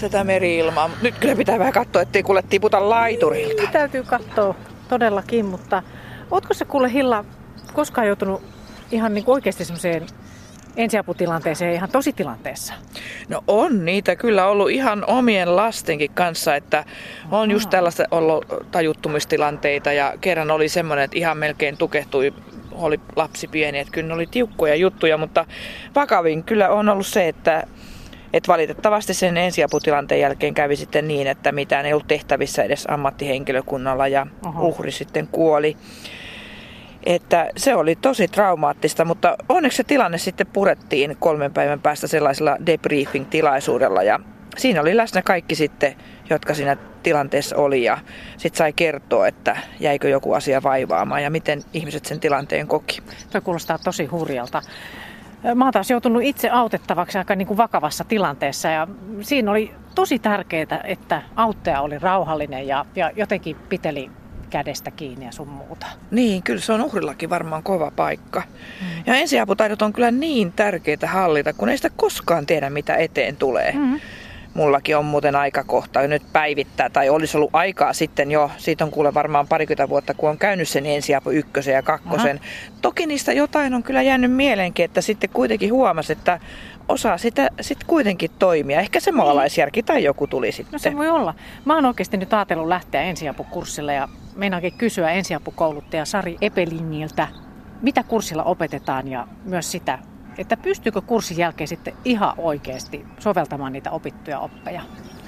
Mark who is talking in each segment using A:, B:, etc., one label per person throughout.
A: tätä meri-ilmaa. Nyt kyllä pitää vähän katsoa, ettei kuule tiputa laiturilta.
B: Niin, täytyy katsoa todellakin, mutta ootko se kuule Hilla koskaan joutunut ihan niin oikeasti semmoiseen ensiaputilanteeseen ihan tositilanteessa?
A: No on niitä kyllä ollut ihan omien lastenkin kanssa, että on just tällaista ollut tajuttumistilanteita ja kerran oli semmoinen, että ihan melkein tukehtui oli lapsi pieni, että kyllä ne oli tiukkoja juttuja, mutta vakavin kyllä on ollut se, että et valitettavasti sen ensiaputilanteen jälkeen kävi sitten niin, että mitään ei ollut tehtävissä edes ammattihenkilökunnalla ja Oho. uhri sitten kuoli. Että se oli tosi traumaattista, mutta onneksi se tilanne sitten purettiin kolmen päivän päästä sellaisella debriefing-tilaisuudella ja siinä oli läsnä kaikki sitten, jotka siinä tilanteessa oli ja sitten sai kertoa, että jäikö joku asia vaivaamaan ja miten ihmiset sen tilanteen koki.
B: Tuo kuulostaa tosi hurjalta. Mä oon taas joutunut itse autettavaksi aika niin kuin vakavassa tilanteessa ja siinä oli tosi tärkeää, että auttaja oli rauhallinen ja, ja jotenkin piteli kädestä kiinni ja sun muuta.
A: Niin, kyllä se on uhrillakin varmaan kova paikka. Mm. Ja ensiaputaidot on kyllä niin tärkeitä hallita, kun ei sitä koskaan tiedä, mitä eteen tulee. Mm. Mullakin on muuten aika kohta nyt päivittää, tai olisi ollut aikaa sitten jo, siitä on kuule varmaan parikymmentä vuotta, kun on käynyt sen ensiapu ykkösen ja kakkosen. Aha. Toki niistä jotain on kyllä jäänyt mieleenkin, että sitten kuitenkin huomasi, että osaa sitä sitten kuitenkin toimia. Ehkä se maalaisjärki tai joku tuli sitten.
B: No se voi olla. Mä oon oikeasti nyt ajatellut lähteä ensiapukurssille ja meinaankin kysyä ensiapukouluttaja Sari Epelingiltä, mitä kurssilla opetetaan ja myös sitä, että pystyykö kurssin jälkeen sitten ihan oikeasti soveltamaan niitä opittuja oppeja.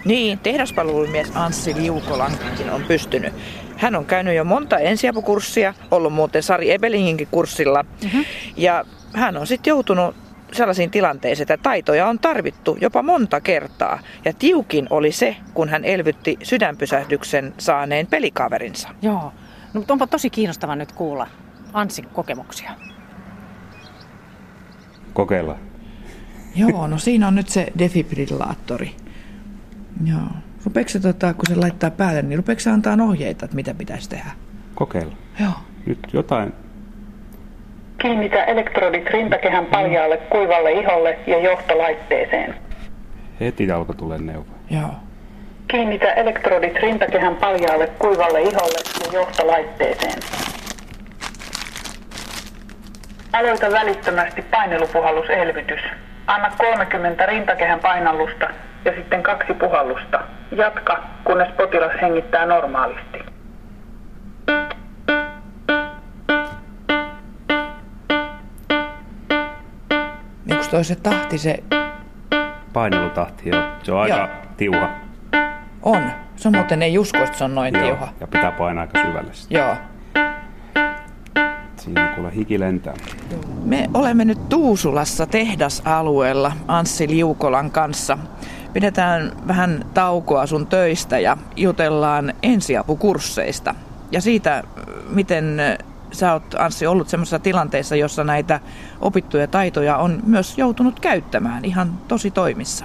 A: Niin, tehdaspalvelumies Anssi Liukolankin on pystynyt. Hän on käynyt jo monta ensiapukurssia, ollut muuten Sari Ebelinginkin kurssilla. Mm-hmm. Ja hän on sitten joutunut sellaisiin tilanteisiin, että taitoja on tarvittu jopa monta kertaa. Ja tiukin oli se, kun hän elvytti sydänpysähdyksen saaneen pelikaverinsa.
B: Joo, no, mutta onpa tosi kiinnostava nyt kuulla Ansin kokemuksia.
C: Kokeilla.
A: Joo, no siinä on nyt se defibrillaattori. Joo. Rupeeko se, tota, kun se laittaa päälle, niin rupeeko se antaa ohjeita, että mitä pitäisi tehdä?
C: Kokeilla.
A: Joo.
C: Nyt jotain
D: Kiinnitä elektrodit rintakehän paljaalle kuivalle iholle ja johtolaitteeseen.
C: Heti alkoi tulee neuvo.
A: Joo.
D: Kiinnitä elektrodit rintakehän paljaalle kuivalle iholle ja johtolaitteeseen. Aloita välittömästi painelupuhalluselvytys. Anna 30 rintakehän painallusta ja sitten kaksi puhallusta. Jatka, kunnes potilas hengittää normaalisti.
A: toi se tahti, se...
C: Painelutahti, joo. Se on aika joo. tiuha.
A: On. Se on muuten ei usko, että se on noin joo. tiuha.
C: Ja pitää painaa aika syvälle sitä.
A: Joo.
C: Siinä kuule hiki lentää.
A: Me olemme nyt Tuusulassa tehdasalueella Anssi Liukolan kanssa. Pidetään vähän taukoa sun töistä ja jutellaan ensiapukursseista ja siitä, miten sä oot Anssi ollut semmoisessa tilanteessa, jossa näitä opittuja taitoja on myös joutunut käyttämään ihan tosi toimissa.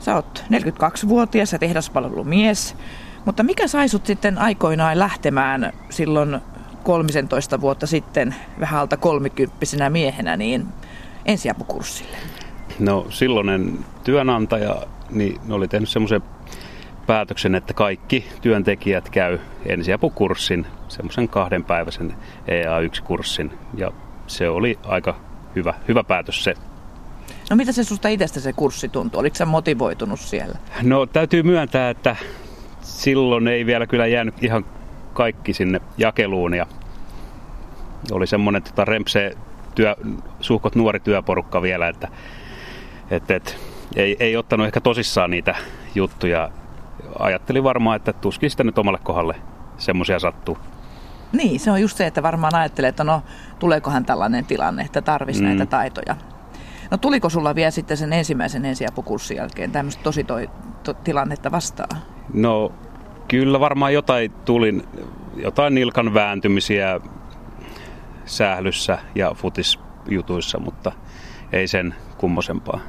A: Sä oot 42-vuotias ja tehdaspalvelumies, mutta mikä sai sut sitten aikoinaan lähtemään silloin 13 vuotta sitten vähän alta kolmikymppisenä miehenä niin ensiapukurssille?
C: No silloinen työnantaja niin oli tehnyt semmoisen päätöksen, että kaikki työntekijät käy ensiapukurssin, semmoisen kahdenpäiväisen EA1-kurssin. Ja se oli aika hyvä, hyvä päätös se.
A: No mitä se susta itsestä se kurssi tuntui? Oliko sä motivoitunut siellä?
C: No täytyy myöntää, että silloin ei vielä kyllä jäänyt ihan kaikki sinne jakeluun ja oli semmoinen tota, rempse työ, suhkot nuori työporukka vielä, että et, et, ei, ei ottanut ehkä tosissaan niitä juttuja ajattelin varmaan, että tuskin sitä nyt omalle kohdalle semmoisia sattuu.
A: Niin, se on just se, että varmaan ajattelee, että no tuleekohan tällainen tilanne, että tarvisi mm. näitä taitoja. No tuliko sulla vielä sitten sen ensimmäisen ensiapukurssin jälkeen tämmöistä tosi toi, to, tilannetta vastaan?
C: No kyllä varmaan jotain tulin, jotain nilkan vääntymisiä sählyssä ja futisjutuissa, mutta ei sen kummosempaa.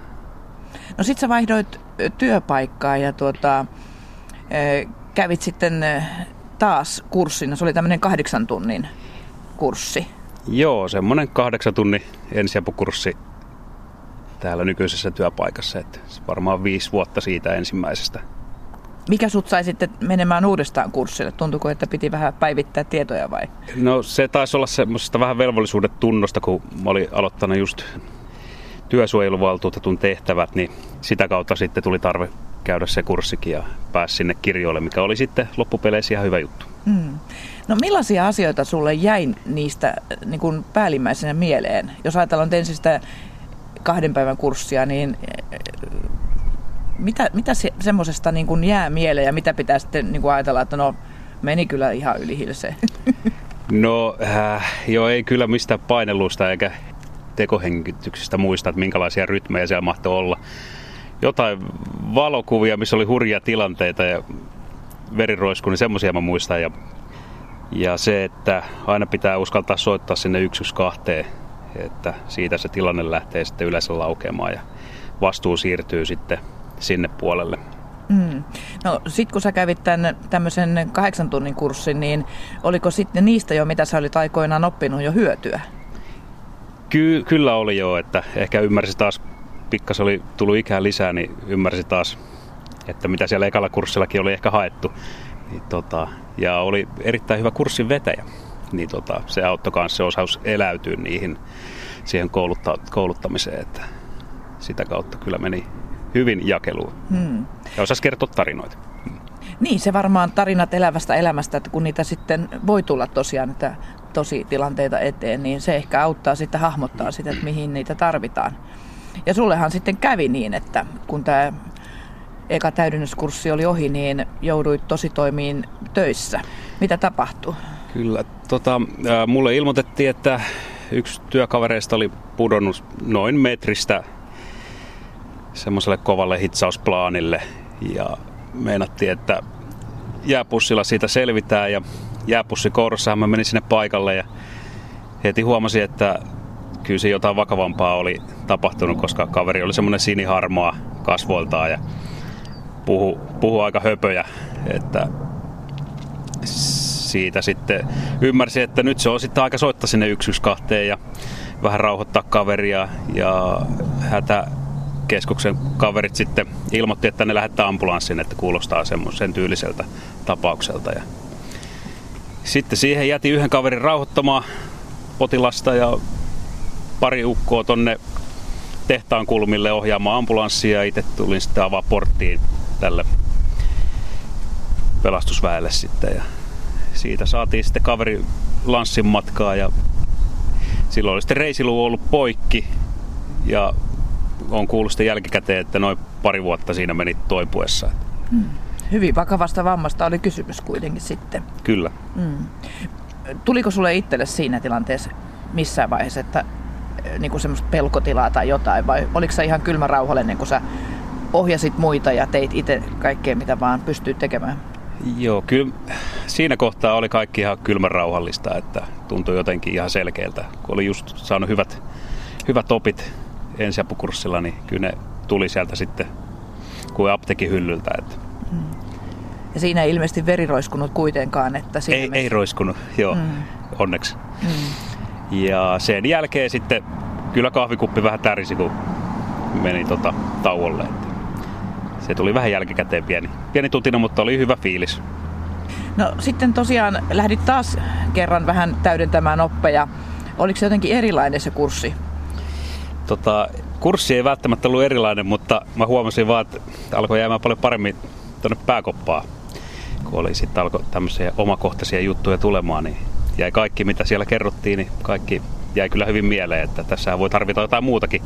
A: No sit sä vaihdoit työpaikkaa ja tuota, kävit sitten taas kurssina. Se oli tämmöinen kahdeksan tunnin kurssi.
C: Joo, semmoinen kahdeksan tunnin ensiapukurssi. täällä nykyisessä työpaikassa. Että varmaan viisi vuotta siitä ensimmäisestä.
A: Mikä sut sai sitten menemään uudestaan kurssille? Tuntuuko, että piti vähän päivittää tietoja vai?
C: No se taisi olla semmoista vähän velvollisuudet tunnosta, kun mä olin aloittanut just työsuojeluvaltuutetun tehtävät, niin sitä kautta sitten tuli tarve käydä se kurssikin ja pääsi sinne kirjoille, mikä oli sitten loppupeleissä ihan hyvä juttu. Mm.
A: No millaisia asioita sulle jäi niistä niin kuin päällimmäisenä mieleen? Jos ajatellaan ensin sitä kahden päivän kurssia, niin mitä, mitä se, semmoisesta niin kuin jää mieleen ja mitä pitää sitten niin kuin ajatella, että no meni kyllä ihan yli hilseen?
C: No äh, joo, ei kyllä mistään painelusta eikä tekohengityksistä muista, että minkälaisia rytmejä siellä mahtoi olla. Jotain valokuvia, missä oli hurjia tilanteita ja veriroisku, niin semmoisia mä muistan. Ja, ja se, että aina pitää uskaltaa soittaa sinne 112, että siitä se tilanne lähtee sitten yleensä laukeamaan ja vastuu siirtyy sitten sinne puolelle. Mm.
A: No sit kun sä kävit tämän tämmöisen kahdeksan tunnin kurssin, niin oliko sitten niistä jo, mitä sä olit aikoinaan oppinut jo hyötyä?
C: Ky- kyllä oli jo, että ehkä ymmärsi taas, pikkas oli tullut ikään lisää, niin ymmärsi taas, että mitä siellä ekalla kurssillakin oli ehkä haettu. Niin tota, ja oli erittäin hyvä kurssin vetäjä. Niin tota, se auttoi myös se osaus eläytyä niihin, siihen koulutta- kouluttamiseen, että sitä kautta kyllä meni hyvin jakeluun. Hmm. Ja osasi kertoa tarinoita.
A: Niin, se varmaan tarinat elävästä elämästä, että kun niitä sitten voi tulla tosiaan että tosi tilanteita eteen, niin se ehkä auttaa sitten hahmottaa sitä, että mihin niitä tarvitaan. Ja sullehan sitten kävi niin, että kun tämä eka täydennyskurssi oli ohi, niin jouduit tosi toimiin töissä. Mitä tapahtui?
C: Kyllä, tota, mulle ilmoitettiin, että yksi työkavereista oli pudonnut noin metristä semmoiselle kovalle hitsausplaanille. Ja meinattiin, että jääpussilla siitä selvitään ja jääpussi kourassahan mä menin sinne paikalle ja heti huomasin, että kyllä se jotain vakavampaa oli tapahtunut, koska kaveri oli semmoinen siniharmaa kasvoiltaan ja puhu, puhu aika höpöjä, että siitä sitten ymmärsin, että nyt se on sitten aika soittaa sinne 112 ja vähän rauhoittaa kaveria ja hätä keskuksen kaverit sitten ilmoitti, että ne lähettää ambulanssin, että kuulostaa sen tyyliseltä tapaukselta. Ja sitten siihen jäti yhden kaverin rauhoittamaan potilasta ja pari ukkoa tonne tehtaan kulmille ohjaamaan ambulanssia ja itse tulin sitten avaa porttiin tälle pelastusväelle sitten. Ja siitä saatiin sitten kaveri lanssin matkaa ja silloin oli sitten reisiluu ollut poikki ja on kuullut sitten jälkikäteen, että noin pari vuotta siinä meni toipuessa. Hmm.
A: Hyvin vakavasta vammasta oli kysymys kuitenkin sitten.
C: Kyllä. Hmm.
A: Tuliko sulle itselle siinä tilanteessa missään vaiheessa, että eh, niin kuin semmoista pelkotilaa tai jotain, vai oliko se ihan kylmä rauhallinen, kun sä ohjasit muita ja teit itse kaikkea, mitä vaan pystyy tekemään?
C: Joo, kyllä siinä kohtaa oli kaikki ihan kylmän rauhallista, että tuntui jotenkin ihan selkeältä. Kun oli just saanut hyvät, hyvät opit ensiapukurssilla, niin kyllä ne tuli sieltä sitten kuin apteekin hyllyltä. Että. Mm.
A: Ja siinä ei ilmeisesti veri roiskunut kuitenkaan. Että
C: siinä ei, ei roiskunut, joo, mm. onneksi. Mm. Ja sen jälkeen sitten kyllä kahvikuppi vähän tärisi, kun meni tota, tauolle. Että se tuli vähän jälkikäteen pieni, pieni tutina, mutta oli hyvä fiilis.
A: No sitten tosiaan lähdit taas kerran vähän täydentämään oppeja. Oliko se jotenkin erilainen se kurssi?
C: Tota, kurssi ei välttämättä ollut erilainen, mutta mä huomasin vaan, että alkoi jäämään paljon paremmin tuonne pääkoppaan. Kun oli sitten alkoi tämmöisiä omakohtaisia juttuja tulemaan, niin jäi kaikki mitä siellä kerrottiin, niin kaikki jäi kyllä hyvin mieleen, että tässä voi tarvita jotain muutakin,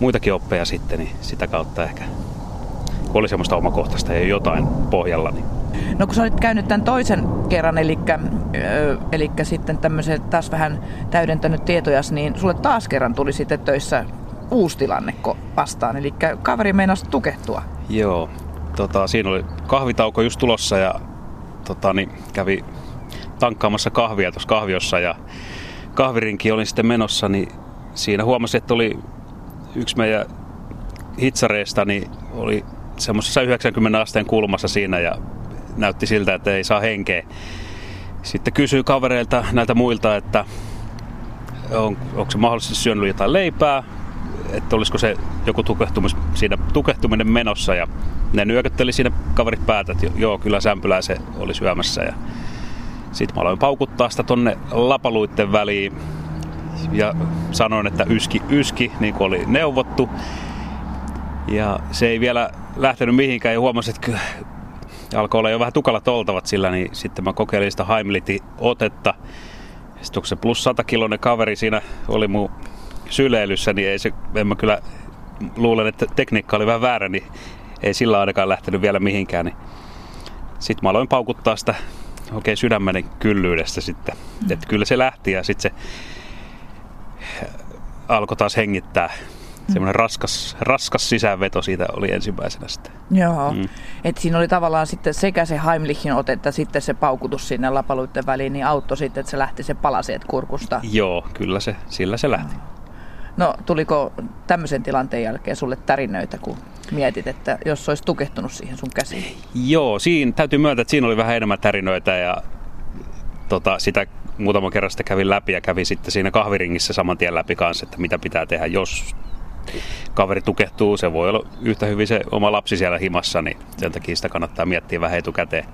C: muitakin oppeja sitten, niin sitä kautta ehkä kun oli semmoista omakohtaista ja jotain pohjalla. Niin.
A: No kun sä olit käynyt tämän toisen kerran, eli, eli sitten tämmöisen taas vähän täydentänyt tietoja, niin sulle taas kerran tuli sitten töissä uusi tilanne vastaan, eli kaveri meinasi tukehtua.
C: Joo, tota, siinä oli kahvitauko just tulossa ja tota, niin kävi tankkaamassa kahvia tuossa kahviossa ja kahvirinki oli sitten menossa, niin siinä huomasin, että oli yksi meidän hitsareista, niin oli semmoisessa 90 asteen kulmassa siinä ja näytti siltä, että ei saa henkeä. Sitten kysyy kavereilta näiltä muilta, että on, onko se mahdollisesti syönyt jotain leipää, että olisiko se joku tukehtumis, siinä tukehtuminen menossa ja ne nyökötteli siinä kaverit päätä, että joo, kyllä sämpylää se oli syömässä ja sitten mä aloin paukuttaa sitä tonne lapaluitten väliin ja sanoin, että yski, yski, niin kuin oli neuvottu. Ja se ei vielä lähtenyt mihinkään ja huomasin, että alkoi olla jo vähän tukalat oltavat sillä, niin sitten mä kokeilin sitä Heimliti-otetta. Sitten kun se plus 100 kilonen kaveri siinä oli mun syleilyssä, niin ei se, en mä kyllä luulen, että tekniikka oli vähän väärä, niin ei sillä ainakaan lähtenyt vielä mihinkään. Niin sitten mä aloin paukuttaa sitä oikein sydämeni kyllyydestä sitten. Mm. Että kyllä se lähti ja sitten se alkoi taas hengittää. Mm. Semmoinen raskas, raskas sisäänveto siitä oli ensimmäisenä sitten.
A: Joo, mm. että siinä oli tavallaan sitten sekä se Heimlichin ote että sitten se paukutus sinne lapaluiden väliin, niin auttoi sitten, että se lähti se palaseet kurkusta.
C: Joo, kyllä se, sillä se lähti.
A: No tuliko tämmöisen tilanteen jälkeen sulle tärinöitä, kun mietit, että jos olisi tukehtunut siihen sun käsiin?
C: Joo, siinä täytyy myöntää, että siinä oli vähän enemmän tärinöitä ja tota, sitä muutaman kerran sitä kävin läpi ja kävin sitten siinä kahviringissä saman tien läpi kanssa, että mitä pitää tehdä, jos kaveri tukehtuu. Se voi olla yhtä hyvin se oma lapsi siellä himassa, niin sen takia sitä kannattaa miettiä vähän etukäteen.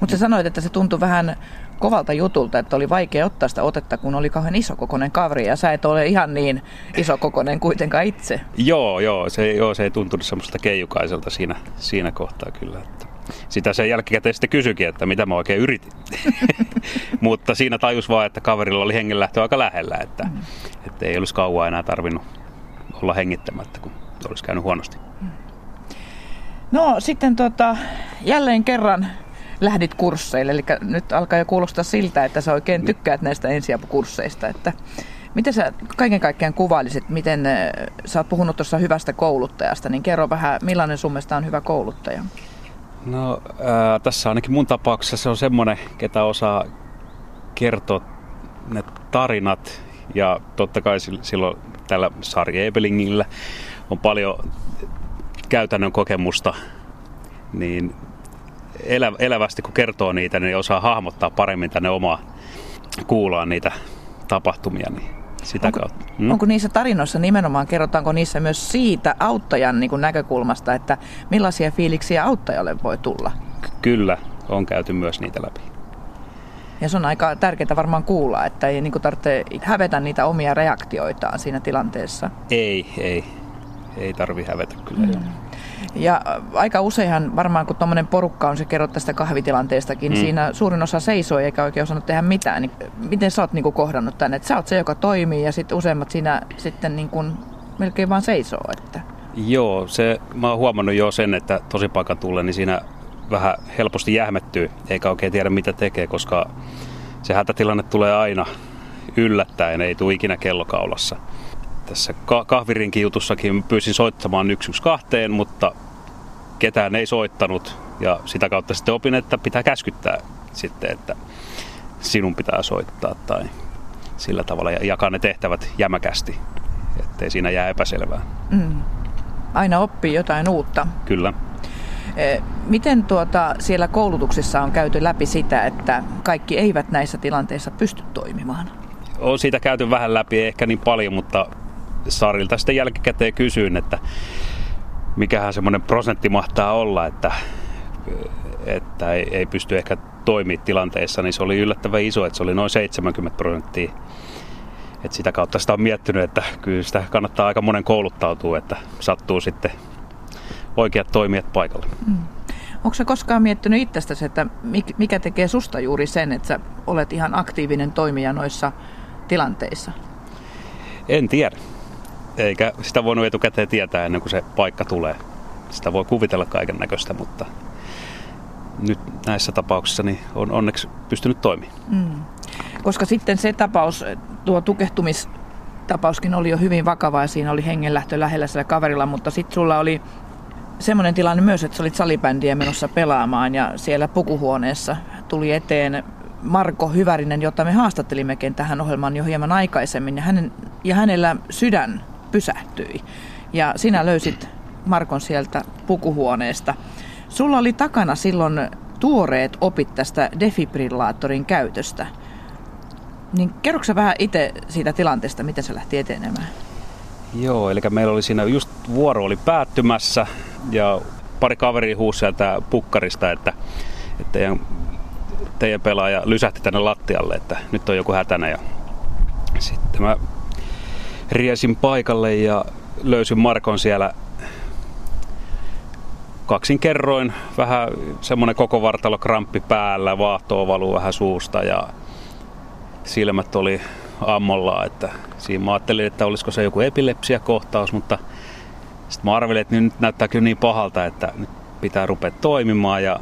A: Mutta sä sanoit, että se tuntui vähän kovalta jutulta, että oli vaikea ottaa sitä otetta, kun oli kauhean isokokoinen kaveri ja sä et ole ihan niin isokokoinen kuitenkaan itse.
C: Joo, joo, se, joo, se ei tuntunut semmoista keijukaiselta siinä, siinä kohtaa kyllä. Että sitä sen jälkikäteen sitten kysyikin, että mitä mä oikein yritin. Mutta siinä tajus vaan, että kaverilla oli hengenlähtö aika lähellä, että, mm. että ei olisi kauan enää tarvinnut olla hengittämättä, kun olisi käynyt huonosti.
A: No sitten tota, jälleen kerran lähdit kursseille, eli nyt alkaa jo kuulostaa siltä, että sä oikein tykkäät näistä ensiapukursseista, että Miten sä kaiken kaikkiaan kuvailisit, miten äh, sä oot puhunut tuossa hyvästä kouluttajasta, niin kerro vähän, millainen sun mielestä on hyvä kouluttaja?
C: No ää, tässä ainakin mun tapauksessa se on semmoinen, ketä osaa kertoa ne tarinat ja totta kai silloin tällä Sari Ebelingillä on paljon käytännön kokemusta, niin elä, elävästi kun kertoo niitä, niin osaa hahmottaa paremmin tänne omaa kuulaan niitä tapahtumia. Niin sitä
A: onko,
C: kautta.
A: Mm. Onko niissä tarinoissa nimenomaan, kerrotaanko niissä myös siitä auttajan niin kuin näkökulmasta, että millaisia fiiliksiä auttajalle voi tulla?
C: Kyllä, on käyty myös niitä läpi.
A: Ja se on aika tärkeää varmaan kuulla, että ei niin tarvitse hävetä niitä omia reaktioitaan siinä tilanteessa.
C: Ei, ei. Ei tarvi hävetä kyllä. Mm.
A: Ja aika useinhan varmaan kun tuommoinen porukka on, se kerrot tästä kahvitilanteestakin, mm. siinä suurin osa seisoo eikä oikein osannut tehdä mitään. Niin miten sä oot niin kohdannut tänne? Että sä oot se, joka toimii ja sitten useimmat siinä sitten niin kuin melkein vaan seisoo. Että...
C: Joo, se, mä oon huomannut jo sen, että tosi paikan tulee, niin siinä vähän helposti jähmettyy, eikä oikein tiedä mitä tekee, koska se hätätilanne tulee aina yllättäen, ei tule ikinä kellokaulassa. Tässä kahvirinkin jutussakin pyysin soittamaan 112, mutta ketään ei soittanut ja sitä kautta sitten opin, että pitää käskyttää sitten, että sinun pitää soittaa tai sillä tavalla ja jakaa ne tehtävät jämäkästi, ettei siinä jää epäselvää. Mm.
A: Aina oppii jotain uutta.
C: Kyllä.
A: Miten tuota, siellä koulutuksessa on käyty läpi sitä, että kaikki eivät näissä tilanteissa pysty toimimaan?
C: On siitä käyty vähän läpi, ehkä niin paljon, mutta Sarilta sitten jälkikäteen kysyin, että mikähän semmoinen prosentti mahtaa olla, että, että ei, ei pysty ehkä toimia tilanteessa, niin se oli yllättävän iso, että se oli noin 70 prosenttia. Et sitä kautta sitä on miettinyt, että kyllä sitä kannattaa aika monen kouluttautua, että sattuu sitten oikeat toimijat paikalle. Mm.
A: Onko se koskaan miettinyt itsestäsi, että mikä tekee susta juuri sen, että sä olet ihan aktiivinen toimija noissa tilanteissa?
C: En tiedä eikä sitä voinut etukäteen tietää ennen kuin se paikka tulee. Sitä voi kuvitella kaiken näköistä, mutta nyt näissä tapauksissa niin on onneksi pystynyt toimimaan. Mm.
A: Koska sitten se tapaus, tuo tukehtumistapauskin oli jo hyvin vakava ja siinä oli hengenlähtö lähellä sillä kaverilla, mutta sitten sulla oli semmoinen tilanne myös, että sä olit salibändiä menossa pelaamaan ja siellä pukuhuoneessa tuli eteen Marko Hyvärinen, jota me haastattelimmekin tähän ohjelmaan jo hieman aikaisemmin ja, hänen, ja hänellä sydän pysähtyi. Ja sinä löysit Markon sieltä pukuhuoneesta. Sulla oli takana silloin tuoreet opit tästä defibrillaattorin käytöstä. Niin kerroksä vähän itse siitä tilanteesta, miten se lähti etenemään?
C: Joo, eli meillä oli siinä just vuoro oli päättymässä ja pari kaveria huusi sieltä pukkarista, että, että teidän, teidän pelaaja lysähti tänne lattialle, että nyt on joku hätänä. Ja sitten mä riesin paikalle ja löysin Markon siellä kaksin kerroin, vähän semmonen koko vartalo kramppi päällä, vaahtoa valuu vähän suusta ja silmät oli ammolla, että siinä mä ajattelin, että olisiko se joku epilepsiakohtaus, mutta sitten mä arvelin, että nyt näyttää kyllä niin pahalta, että nyt pitää rupea toimimaan ja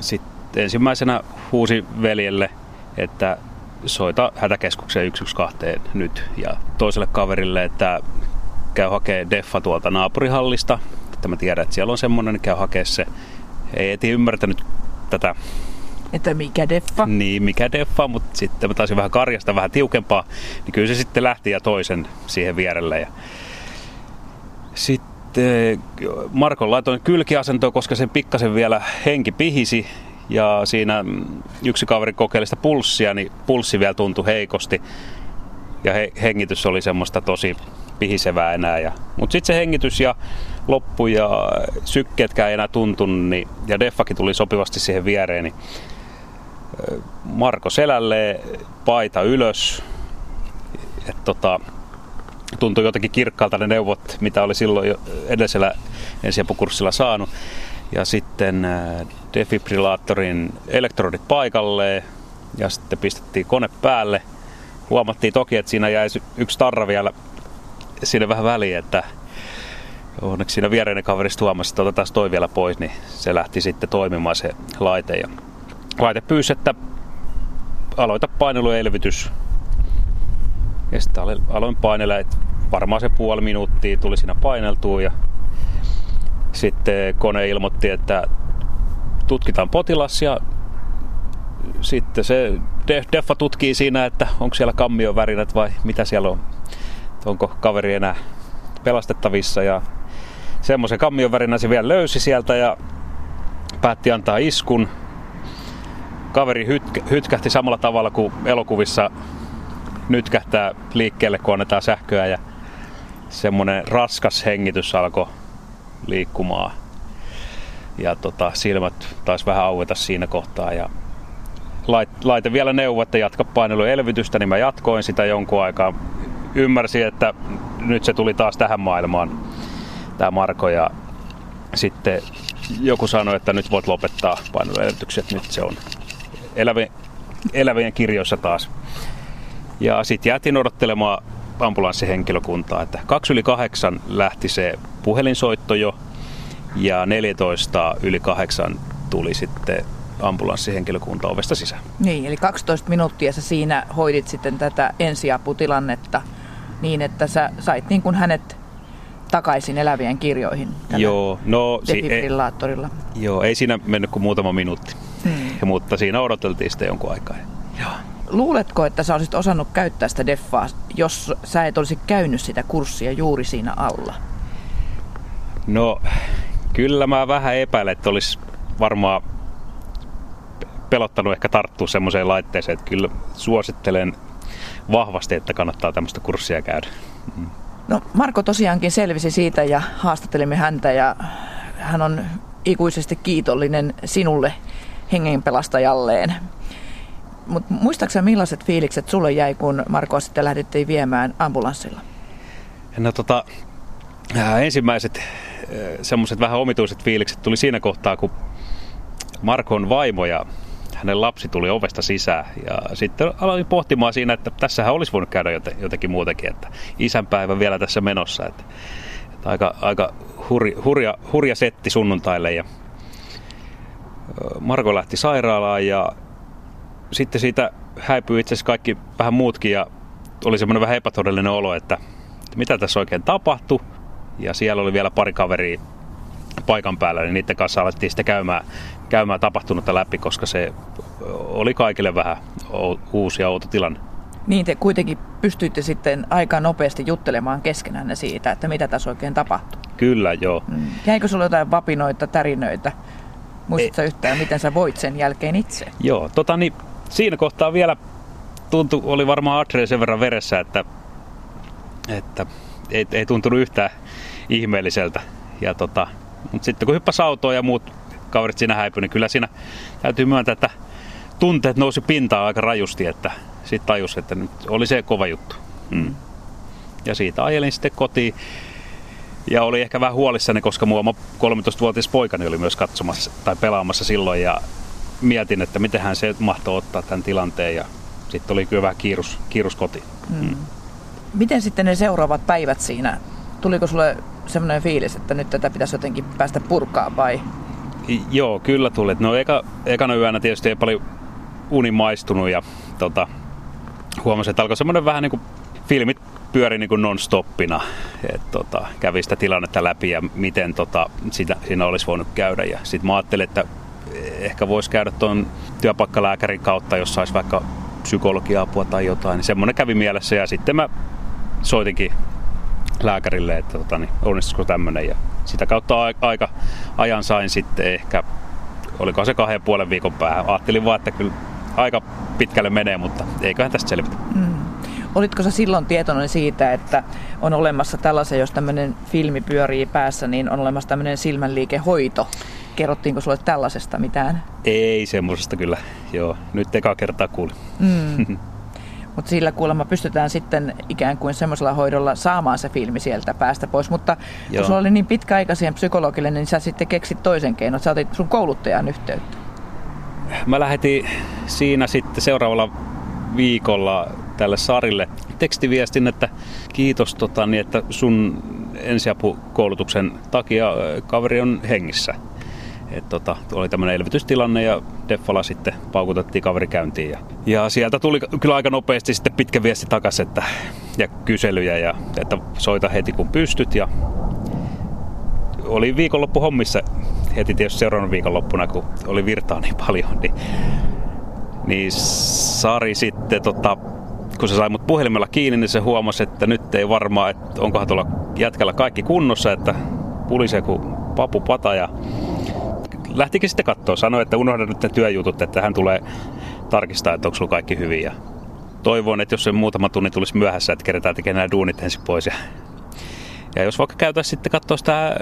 C: sitten ensimmäisenä huusi veljelle, että soita hätäkeskukseen 112 nyt ja toiselle kaverille, että käy hakee deffa tuolta naapurihallista, että mä tiedän, että siellä on semmoinen, niin käy hakea se. Ei eti ymmärtänyt tätä
A: että mikä deffa?
C: Niin, mikä deffa, mutta sitten mä taisin vähän karjasta vähän tiukempaa, niin kyllä se sitten lähti ja toisen siihen vierelle. Ja sitten Markon laitoin kylkiasentoon, koska sen pikkasen vielä henki pihisi. Ja siinä yksi kaveri kokeili sitä pulssia, niin pulssi vielä tuntui heikosti. Ja he, hengitys oli semmoista tosi pihisevää enää. Ja, mutta sitten se hengitys ja loppu ja sykkeetkään ei enää tuntunut, niin, ja Deffakin tuli sopivasti siihen viereen, niin Marko selälle, paita ylös. Et tota, tuntui jotenkin kirkkaalta ne neuvot, mitä oli silloin jo edellisellä ensiapukurssilla saanut. Ja sitten defibrillaattorin elektrodit paikalle ja sitten pistettiin kone päälle. Huomattiin toki, että siinä jäi yksi tarra vielä sinne vähän väliin, että onneksi siinä viereinen kaverista huomasi, että otetaan toi vielä pois, niin se lähti sitten toimimaan se laite. Ja laite pyysi, että aloita paineluelvytys. Ja sitten aloin painella, että varmaan se puoli minuuttia tuli siinä paineltua ja sitten kone ilmoitti, että tutkitaan potilas ja sitten se Deffa tutkii siinä, että onko siellä kammion värinät vai mitä siellä on. Onko kaveri enää pelastettavissa ja semmoisen kammion värinä se vielä löysi sieltä ja päätti antaa iskun kaveri hytkä, hytkähti samalla tavalla kuin elokuvissa nytkähtää liikkeelle, kun annetaan sähköä ja semmoinen raskas hengitys alkoi liikkumaan. Ja tota, silmät taisi vähän aueta siinä kohtaa ja laite vielä neuvo, että jatka painelu elvytystä, niin mä jatkoin sitä jonkun aikaa. Ymmärsin, että nyt se tuli taas tähän maailmaan, tämä Marko, ja sitten joku sanoi, että nyt voit lopettaa paineluelvytykset, nyt se on elävien, elävien kirjoissa taas. Ja sitten jäätiin odottelemaan ambulanssihenkilökuntaa, että kaksi yli kahdeksan lähti se puhelinsoitto jo ja 14 yli kahdeksan tuli sitten ambulanssihenkilökunta ovesta sisään.
A: Niin, eli 12 minuuttia sä siinä hoidit sitten tätä ensiaputilannetta niin, että sä sait niin kuin hänet takaisin elävien kirjoihin
C: joo, no,
A: defibrillaattorilla.
C: Si- ei, joo, ei siinä mennyt kuin muutama minuutti. Hmm. Mutta siinä odoteltiin sitä jonkun aikaa. Joo.
A: Luuletko, että sä olisit osannut käyttää sitä deffaa, jos sä et olisi käynyt sitä kurssia juuri siinä alla?
C: No, kyllä mä vähän epäilen, että olisi varmaan pelottanut ehkä tarttua semmoiseen laitteeseen, että kyllä suosittelen vahvasti, että kannattaa tämmöistä kurssia käydä. Mm.
A: No Marko tosiaankin selvisi siitä ja haastattelimme häntä ja hän on ikuisesti kiitollinen sinulle hengenpelastajalleen. Mutta muistaakseni millaiset fiilikset sulle jäi, kun Markoa sitten lähdettiin viemään ambulanssilla?
C: No tota, ensimmäiset semmoiset vähän omituiset fiilikset tuli siinä kohtaa, kun Markon vaimo ja hänen lapsi tuli ovesta sisään. Ja sitten aloin pohtimaan siinä, että tässähän olisi voinut käydä jotenkin muutenkin, että isänpäivä vielä tässä menossa. Että, että aika, aika hurja, hurja, hurja setti sunnuntaille ja Marko lähti sairaalaan ja sitten siitä häipyi itse asiassa kaikki vähän muutkin ja oli semmoinen vähän epätodellinen olo, että, että mitä tässä oikein tapahtui. Ja siellä oli vielä pari kaveria paikan päällä, niin niiden kanssa alettiin sitten käymään, käymään tapahtunutta läpi, koska se oli kaikille vähän uusi ja outo tilanne.
A: Niin te kuitenkin pystyitte sitten aika nopeasti juttelemaan keskenään siitä, että mitä tässä oikein tapahtui.
C: Kyllä, joo.
A: Mm. Jäikö sulla jotain vapinoita, tärinöitä? Muistatko yhtään, miten sä voit sen jälkeen itse?
C: Joo, tota niin, siinä kohtaa vielä tuntui, oli varmaan adrenalin sen verran veressä, että, että ei, ei tuntunut yhtään ihmeelliseltä. Ja tota, mutta sitten kun hyppäsi autoon ja muut kaverit siinä häipyi, niin kyllä siinä täytyy myöntää, että tunteet nousi pintaan aika rajusti, että sitten tajus, että nyt oli se kova juttu. Mm. Ja siitä ajelin sitten kotiin. Ja oli ehkä vähän huolissani, koska oma 13-vuotias poikani oli myös katsomassa tai pelaamassa silloin ja mietin, että miten se mahtoi ottaa tämän tilanteen ja sitten oli kyllä vähän kiirus, kiirus kotiin. Mm. Mm.
A: Miten sitten ne seuraavat päivät siinä? Tuliko sulle semmoinen fiilis, että nyt tätä pitäisi jotenkin päästä purkaa vai?
C: Joo, kyllä tuli. No eka, ekana yönä tietysti ei paljon uni maistunut ja tota, huomasin, että alkoi semmoinen vähän niin kuin filmit pyöri niin kuin non-stoppina. Et, tota, kävi sitä tilannetta läpi ja miten tota, sitä, siinä olisi voinut käydä. Ja sitten mä ajattelin, että ehkä voisi käydä tuon työpaikkalääkärin kautta, jos saisi vaikka psykologia-apua tai jotain. Niin semmoinen kävi mielessä ja sitten mä soitinkin lääkärille, että tota, niin, onnistuisiko tämmöinen. Ja sitä kautta aika ajan sain sitten ehkä, oliko se kahden puolen viikon päähän. Ajattelin vaan, että kyllä aika pitkälle menee, mutta eiköhän tästä selvitä. Mm.
A: Olitko sä silloin tietoinen siitä, että on olemassa tällaisen, jos tämmöinen filmi pyörii päässä, niin on olemassa tämmöinen silmänliikehoito? Kerrottiinko sulle tällaisesta mitään?
C: Ei semmoisesta kyllä, joo. Nyt eka kertaa kuulin. Mm.
A: Mutta sillä kuulemma pystytään sitten ikään kuin semmoisella hoidolla saamaan se filmi sieltä päästä pois. Mutta Joo. kun sulla oli niin pitkäaikaisia psykologille, niin sä sitten keksit toisen keinon. Sä otit sun kouluttajan yhteyttä.
C: Mä lähetin siinä sitten seuraavalla viikolla tälle Sarille tekstiviestin, että kiitos tota, niin, että sun ensiapukoulutuksen takia kaveri on hengissä. Et tota, oli tämmöinen elvytystilanne ja Deffala sitten paukutettiin kaveri käyntiin. Ja, ja sieltä tuli kyllä aika nopeasti sitten pitkä viesti takaisin että, ja kyselyjä, ja, että soita heti kun pystyt. Ja oli viikonloppu hommissa heti tietysti seuraavan viikonloppuna, kun oli virtaa niin paljon, niin, niin Sari sitten, tota, kun se sai mut puhelimella kiinni, niin se huomasi, että nyt ei varmaan, että onkohan tuolla jätkällä kaikki kunnossa, että pulisee kuin papu pata ja lähtikin sitten katsoa. Sanoi, että unohda nyt ne työjutut, että hän tulee tarkistaa, että onko sulla kaikki hyvin. Ja toivon, että jos se muutama tunni tulisi myöhässä, että kerätään tekemään nämä duunit ensin pois. Ja, ja jos vaikka käytäisiin sitten katsoa sitä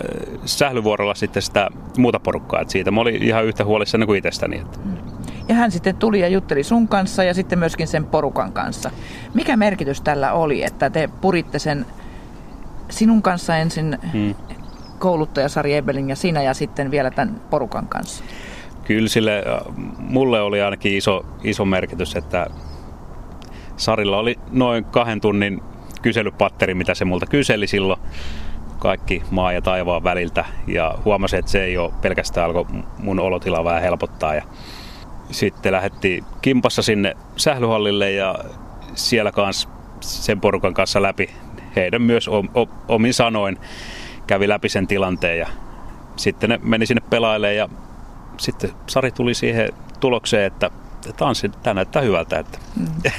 C: sählyvuorolla sitten sitä muuta porukkaa, että siitä mä olin ihan yhtä huolissani kuin itsestäni. Että.
A: Ja hän sitten tuli ja jutteli sun kanssa ja sitten myöskin sen porukan kanssa. Mikä merkitys tällä oli, että te puritte sen sinun kanssa ensin hmm kouluttaja Sari Ebeling ja sinä ja sitten vielä tämän porukan kanssa?
C: Kyllä sille, mulle oli ainakin iso, iso merkitys, että Sarilla oli noin kahden tunnin kyselypatteri, mitä se multa kyseli silloin kaikki maa ja taivaan väliltä. Ja huomasin, että se ei ole pelkästään alkoi mun olotilaa vähän helpottaa. Ja sitten lähdettiin kimpassa sinne sählyhallille ja siellä kanssa sen porukan kanssa läpi heidän myös omin sanoin kävi läpi sen tilanteen ja sitten ne meni sinne pelailemaan ja sitten Sari tuli siihen tulokseen, että tanssi, tämä näyttää hyvältä. Että. Mm.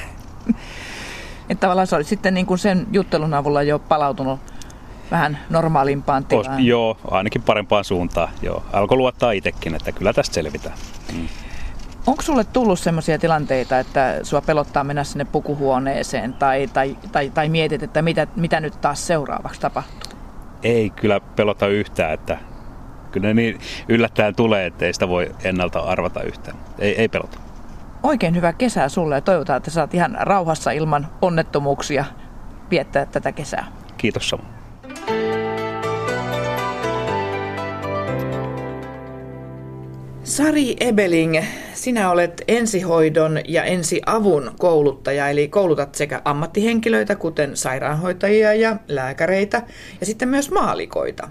A: että tavallaan se oli sitten niin kuin sen juttelun avulla jo palautunut vähän normaalimpaan tilaan.
C: Os, joo, ainakin parempaan suuntaan. Joo. Alkoi luottaa itsekin, että kyllä tästä selvitään. Mm.
A: Onko sulle tullut sellaisia tilanteita, että sua pelottaa mennä sinne pukuhuoneeseen tai, tai, tai, tai mietit, että mitä, mitä nyt taas seuraavaksi tapahtuu?
C: Ei kyllä pelota yhtään, että kyllä ne niin yllättäen tulee, että ei sitä voi ennalta arvata yhtään. Ei, ei pelota.
A: Oikein hyvää kesää sulle ja toivotaan, että saat ihan rauhassa ilman onnettomuuksia viettää tätä kesää.
C: Kiitos samoin.
A: Sari Ebeling, sinä olet ensihoidon ja ensiavun kouluttaja, eli koulutat sekä ammattihenkilöitä, kuten sairaanhoitajia ja lääkäreitä, ja sitten myös maalikoita.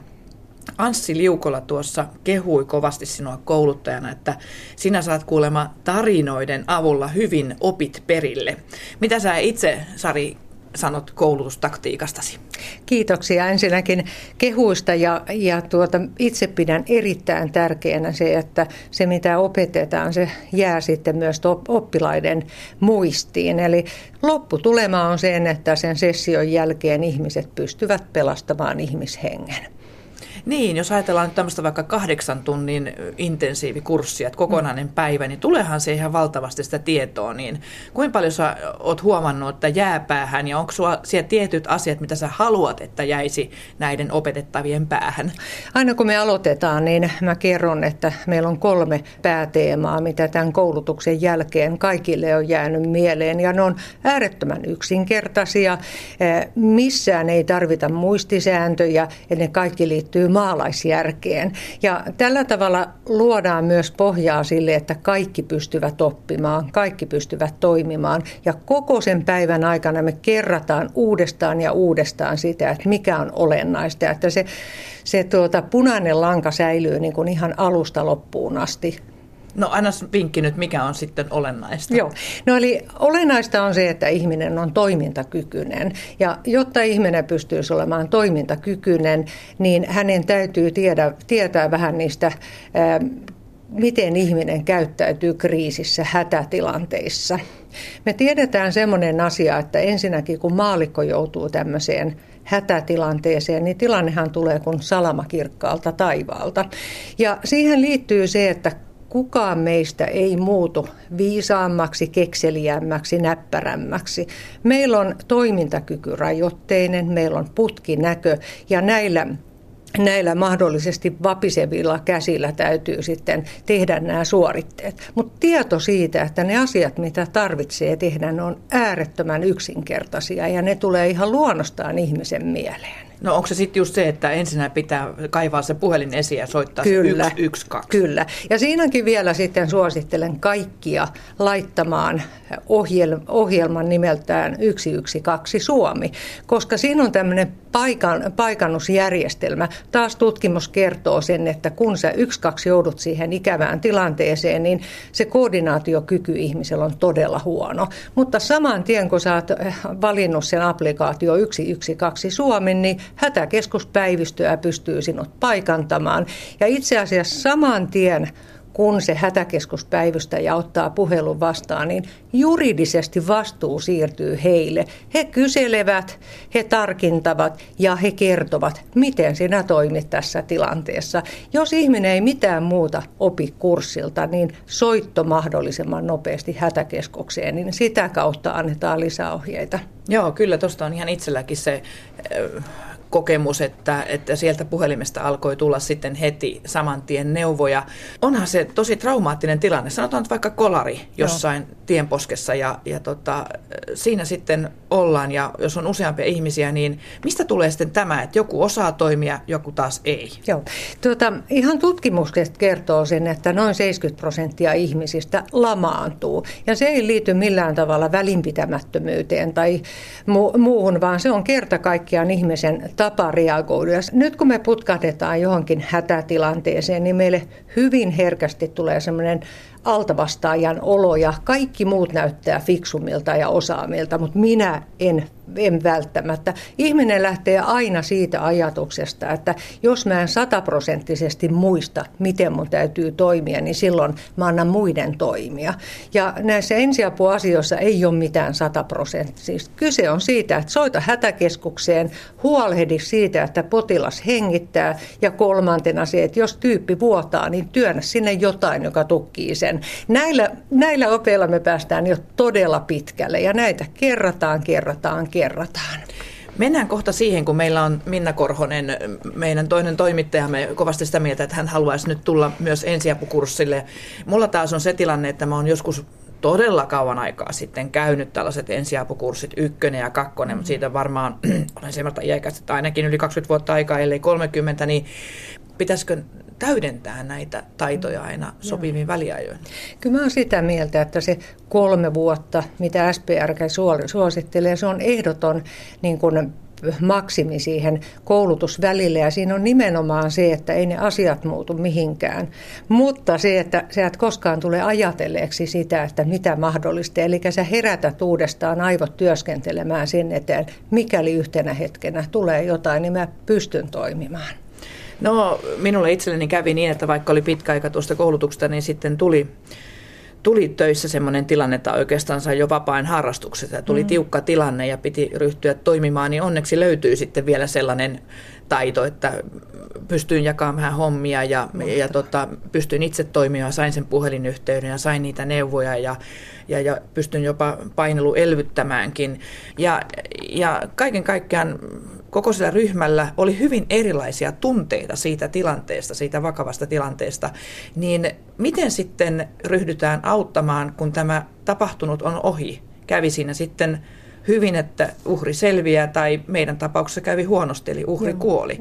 A: Anssi Liukola tuossa kehui kovasti sinua kouluttajana, että sinä saat kuulemma tarinoiden avulla hyvin opit perille. Mitä sä itse, Sari, sanot koulutustaktiikastasi?
E: Kiitoksia ensinnäkin kehuista ja, ja tuota, itse pidän erittäin tärkeänä se, että se mitä opetetaan, se jää sitten myös oppilaiden muistiin. Eli lopputulema on sen, että sen session jälkeen ihmiset pystyvät pelastamaan ihmishengen.
F: Niin, jos ajatellaan nyt tämmöistä vaikka kahdeksan tunnin intensiivikurssia, että kokonainen mm. päivä, niin tuleehan se ihan valtavasti sitä tietoa. Niin kuinka paljon sä oot huomannut, että jää päähän ja onko sulla siellä tietyt asiat, mitä sä haluat, että jäisi näiden opetettavien päähän?
E: Aina kun me aloitetaan, niin mä kerron, että meillä on kolme pääteemaa, mitä tämän koulutuksen jälkeen kaikille on jäänyt mieleen. Ja ne on äärettömän yksinkertaisia. Missään ei tarvita muistisääntöjä, ja ne kaikki liittyy maalaisjärkeen. Ja tällä tavalla luodaan myös pohjaa sille, että kaikki pystyvät oppimaan, kaikki pystyvät toimimaan. Ja koko sen päivän aikana me kerrataan uudestaan ja uudestaan sitä, että mikä on olennaista. Että se, se tuota, punainen lanka säilyy niin kuin ihan alusta loppuun asti.
F: No anna vinkki nyt, mikä on sitten olennaista.
E: Joo, no eli olennaista on se, että ihminen on toimintakykyinen. Ja jotta ihminen pystyisi olemaan toimintakykyinen, niin hänen täytyy tiedä, tietää vähän niistä ää, miten ihminen käyttäytyy kriisissä, hätätilanteissa. Me tiedetään semmoinen asia, että ensinnäkin kun maalikko joutuu tämmöiseen hätätilanteeseen, niin tilannehan tulee kuin salamakirkkaalta taivaalta. Ja siihen liittyy se, että kukaan meistä ei muutu viisaammaksi, kekseliämmäksi, näppärämmäksi. Meillä on toimintakyky rajoitteinen, meillä on putkinäkö ja näillä näillä mahdollisesti vapisevilla käsillä täytyy sitten tehdä nämä suoritteet. Mutta tieto siitä, että ne asiat, mitä tarvitsee tehdä, ne on äärettömän yksinkertaisia ja ne tulee ihan luonnostaan ihmisen mieleen.
F: No onko se sitten just se, että ensin pitää kaivaa se puhelin esiin ja soittaa
E: kyllä,
F: se 112?
E: Kyllä. Ja siinäkin vielä sitten suosittelen kaikkia laittamaan ohjelman nimeltään 112 Suomi, koska siinä on tämmöinen paikan, paikannusjärjestelmä. Taas tutkimus kertoo sen, että kun sä 12 joudut siihen ikävään tilanteeseen, niin se koordinaatiokyky ihmisellä on todella huono. Mutta saman tien, kun sä oot valinnut sen applikaatio 112 Suomi, niin hätäkeskuspäivystyä pystyy sinut paikantamaan. Ja itse asiassa saman tien kun se hätäkeskuspäivystäjä ottaa puhelun vastaan, niin juridisesti vastuu siirtyy heille. He kyselevät, he tarkintavat ja he kertovat, miten sinä toimit tässä tilanteessa. Jos ihminen ei mitään muuta opi kurssilta, niin soitto mahdollisimman nopeasti hätäkeskukseen, niin sitä kautta annetaan lisäohjeita.
F: Joo, kyllä tuosta on ihan itselläkin se kokemus, että, että sieltä puhelimesta alkoi tulla sitten heti saman tien neuvoja. Onhan se tosi traumaattinen tilanne. Sanotaan että vaikka kolari jossain Joo. tienposkessa ja, ja tota, siinä sitten ollaan ja jos on useampia ihmisiä, niin mistä tulee sitten tämä, että joku osaa toimia, joku taas ei?
E: Joo. Tuota, ihan tutkimukset kertoo sen, että noin 70 prosenttia ihmisistä lamaantuu ja se ei liity millään tavalla välinpitämättömyyteen tai mu- muuhun, vaan se on kerta kaikkiaan ihmisen tapa reagoida. Nyt kun me putkahdetaan johonkin hätätilanteeseen, niin meille hyvin herkästi tulee semmoinen altavastaajan olo ja kaikki muut näyttää fiksumilta ja osaamilta, mutta minä en, en välttämättä. Ihminen lähtee aina siitä ajatuksesta, että jos mä en sataprosenttisesti muista, miten mun täytyy toimia, niin silloin mä annan muiden toimia. Ja näissä ensiapuasioissa ei ole mitään sataprosenttista. Kyse on siitä, että soita hätäkeskukseen, huolehdi siitä, että potilas hengittää ja kolmantena se, että jos tyyppi vuotaa, niin työnnä sinne jotain, joka tukkii sen Näillä, näillä opeilla me päästään jo todella pitkälle ja näitä kerrataan, kerrataan, kerrataan.
F: Mennään kohta siihen, kun meillä on Minna Korhonen, meidän toinen toimittajamme, kovasti sitä mieltä, että hän haluaisi nyt tulla myös ensiapukurssille. Mulla taas on se tilanne, että mä oon joskus todella kauan aikaa sitten käynyt tällaiset ensiapukurssit, ykkönen ja kakkonen, mutta siitä varmaan olen semmoista iäkästä, ainakin yli 20 vuotta aikaa, ellei 30, niin pitäisikö täydentää näitä taitoja aina sopivin väliajoin.
E: Kyllä mä olen sitä mieltä, että se kolme vuotta, mitä SPR suosittelee, se on ehdoton niin kuin maksimi siihen koulutusvälille ja siinä on nimenomaan se, että ei ne asiat muutu mihinkään. Mutta se, että sä et koskaan tule ajatelleeksi sitä, että mitä mahdollista. Eli sä herätät uudestaan aivot työskentelemään sen eteen, mikäli yhtenä hetkenä tulee jotain, niin mä pystyn toimimaan.
F: No minulle itselleni kävi niin, että vaikka oli pitkä aika tuosta koulutuksesta, niin sitten tuli, tuli töissä sellainen tilanne, että oikeastaan sai jo vapaan harrastuksesta. Tuli mm. tiukka tilanne ja piti ryhtyä toimimaan, niin onneksi löytyy sitten vielä sellainen taito, että pystyin jakamaan hommia ja, ja tota, pystyin itse toimimaan, sain sen puhelinyhteyden ja sain niitä neuvoja ja, ja, ja pystyn jopa painelu elvyttämäänkin. Ja, ja kaiken kaikkiaan koko sillä ryhmällä oli hyvin erilaisia tunteita siitä tilanteesta, siitä vakavasta tilanteesta, niin miten sitten ryhdytään auttamaan, kun tämä tapahtunut on ohi? Kävi siinä sitten hyvin, että uhri selviää tai meidän tapauksessa kävi huonosti, eli uhri Joo, kuoli.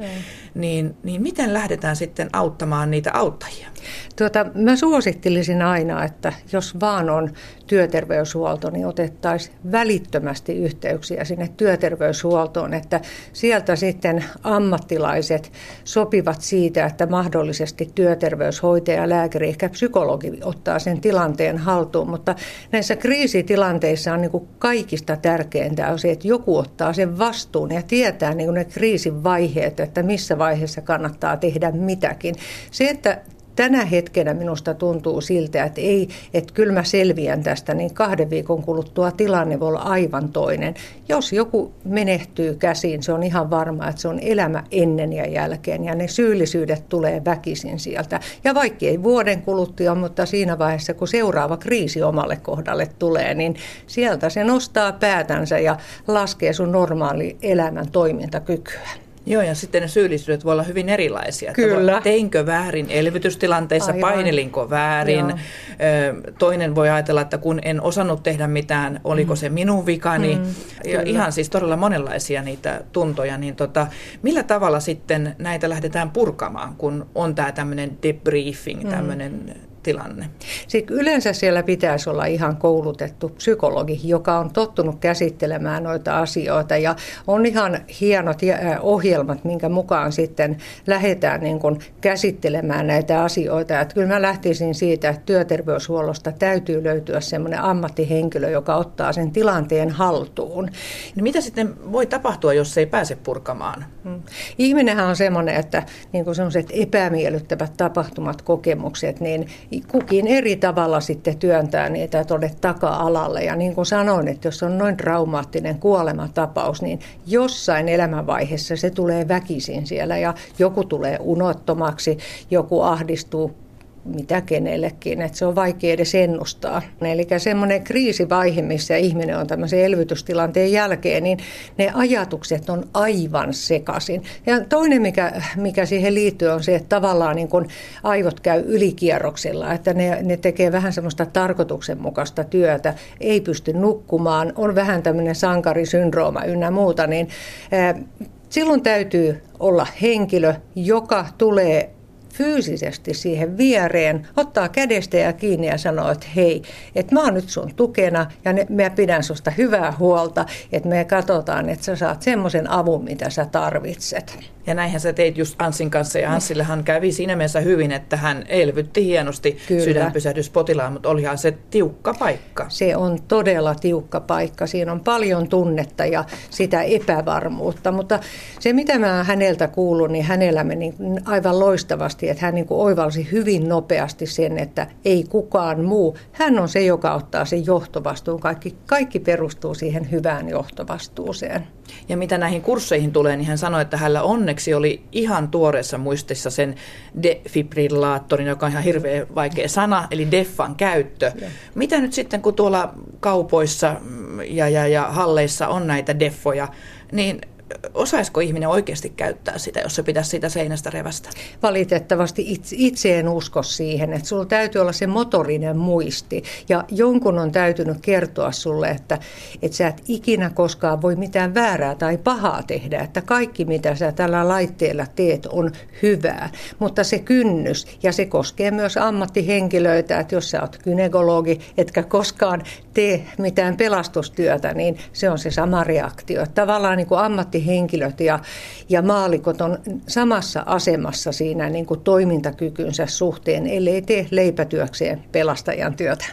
F: Niin, niin miten lähdetään sitten auttamaan niitä auttajia?
E: Tuota, mä suosittelisin aina, että jos vaan on työterveyshuolto, niin otettaisiin välittömästi yhteyksiä sinne työterveyshuoltoon, että sieltä sitten ammattilaiset sopivat siitä, että mahdollisesti työterveyshoitaja, lääkäri, ehkä psykologi ottaa sen tilanteen haltuun, mutta näissä kriisitilanteissa on niin kuin kaikista tärkeintä on se, että joku ottaa sen vastuun ja tietää niin ne kriisin vaiheet, että missä vaiheessa kannattaa tehdä mitäkin. Se, että tänä hetkenä minusta tuntuu siltä, että ei, että kyllä mä selviän tästä, niin kahden viikon kuluttua tilanne voi olla aivan toinen. Jos joku menehtyy käsiin, se on ihan varma, että se on elämä ennen ja jälkeen ja ne syyllisyydet tulee väkisin sieltä. Ja vaikka ei vuoden kuluttua, mutta siinä vaiheessa, kun seuraava kriisi omalle kohdalle tulee, niin sieltä se nostaa päätänsä ja laskee sun normaali elämän toimintakykyä.
F: Joo, ja sitten ne syyllisyydet voi olla hyvin erilaisia.
E: Kyllä.
F: Että teinkö väärin elvytystilanteissa, Aivan. painelinko väärin. Joo. Toinen voi ajatella, että kun en osannut tehdä mitään, oliko mm. se minun vikani. Mm, ja ihan siis todella monenlaisia niitä tuntoja. Niin tota, millä tavalla sitten näitä lähdetään purkamaan, kun on tämä tämmöinen debriefing, tämmöinen mm tilanne?
E: Sitten yleensä siellä pitäisi olla ihan koulutettu psykologi, joka on tottunut käsittelemään noita asioita ja on ihan hienot ohjelmat, minkä mukaan sitten lähdetään niin kuin käsittelemään näitä asioita. Että kyllä mä lähtisin siitä, että työterveyshuollosta täytyy löytyä semmoinen ammattihenkilö, joka ottaa sen tilanteen haltuun.
F: No mitä sitten voi tapahtua, jos ei pääse purkamaan? Hmm.
E: Ihminenhän on semmoinen, että niin kuin sellaiset epämiellyttävät tapahtumat, kokemukset, niin kukin eri tavalla sitten työntää niitä tuonne taka-alalle. Ja niin kuin sanoin, että jos on noin traumaattinen kuolematapaus, niin jossain elämänvaiheessa se tulee väkisin siellä ja joku tulee unottomaksi, joku ahdistuu mitä kenellekin, että se on vaikea edes ennustaa. Eli semmoinen kriisivaihe, missä ihminen on tämmöisen elvytystilanteen jälkeen, niin ne ajatukset on aivan sekaisin. Ja toinen, mikä, mikä siihen liittyy, on se, että tavallaan niin kun aivot käy ylikierroksilla, että ne, ne tekee vähän semmoista tarkoituksenmukaista työtä, ei pysty nukkumaan, on vähän tämmöinen sankarisyndrooma ynnä muuta, niin Silloin täytyy olla henkilö, joka tulee fyysisesti siihen viereen, ottaa kädestä ja kiinni ja sanoo, että hei, että mä oon nyt sun tukena ja ne, mä pidän susta hyvää huolta, että me katsotaan, että sä saat semmoisen avun, mitä sä tarvitset.
F: Ja näinhän sä teit just Anssin kanssa ja Anssillehan kävi siinä mielessä hyvin, että hän elvytti hienosti sydänpysähdyspotilaan, mutta olihan se tiukka paikka.
E: Se on todella tiukka paikka. Siinä on paljon tunnetta ja sitä epävarmuutta, mutta se mitä mä häneltä kuulun, niin hänellä meni aivan loistavasti, että hän niin kuin oivalsi hyvin nopeasti sen, että ei kukaan muu. Hän on se, joka ottaa sen johtovastuun. Kaikki, kaikki perustuu siihen hyvään johtovastuuseen.
F: Ja mitä näihin kursseihin tulee, niin hän sanoi, että hänellä onneksi oli ihan tuoreessa muistissa sen defibrillaattorin, joka on ihan hirveän vaikea sana, eli DEFFan käyttö. Ja. Mitä nyt sitten, kun tuolla kaupoissa ja, ja, ja halleissa on näitä DEFFoja, niin osaisiko ihminen oikeasti käyttää sitä, jos se pitäisi siitä seinästä revästä?
E: Valitettavasti itse, itse en usko siihen, että sulla täytyy olla se motorinen muisti ja jonkun on täytynyt kertoa sulle, että, että sä et ikinä koskaan voi mitään väärää tai pahaa tehdä, että kaikki mitä sä tällä laitteella teet on hyvää, mutta se kynnys ja se koskee myös ammattihenkilöitä, että jos sä oot kynekologi, etkä koskaan tee mitään pelastustyötä, niin se on se sama reaktio. Tavallaan niin kuin ammatti ammattihenkilöt ja, ja maalikot on samassa asemassa siinä niin kuin toimintakykynsä suhteen, ellei tee leipätyökseen pelastajan työtä.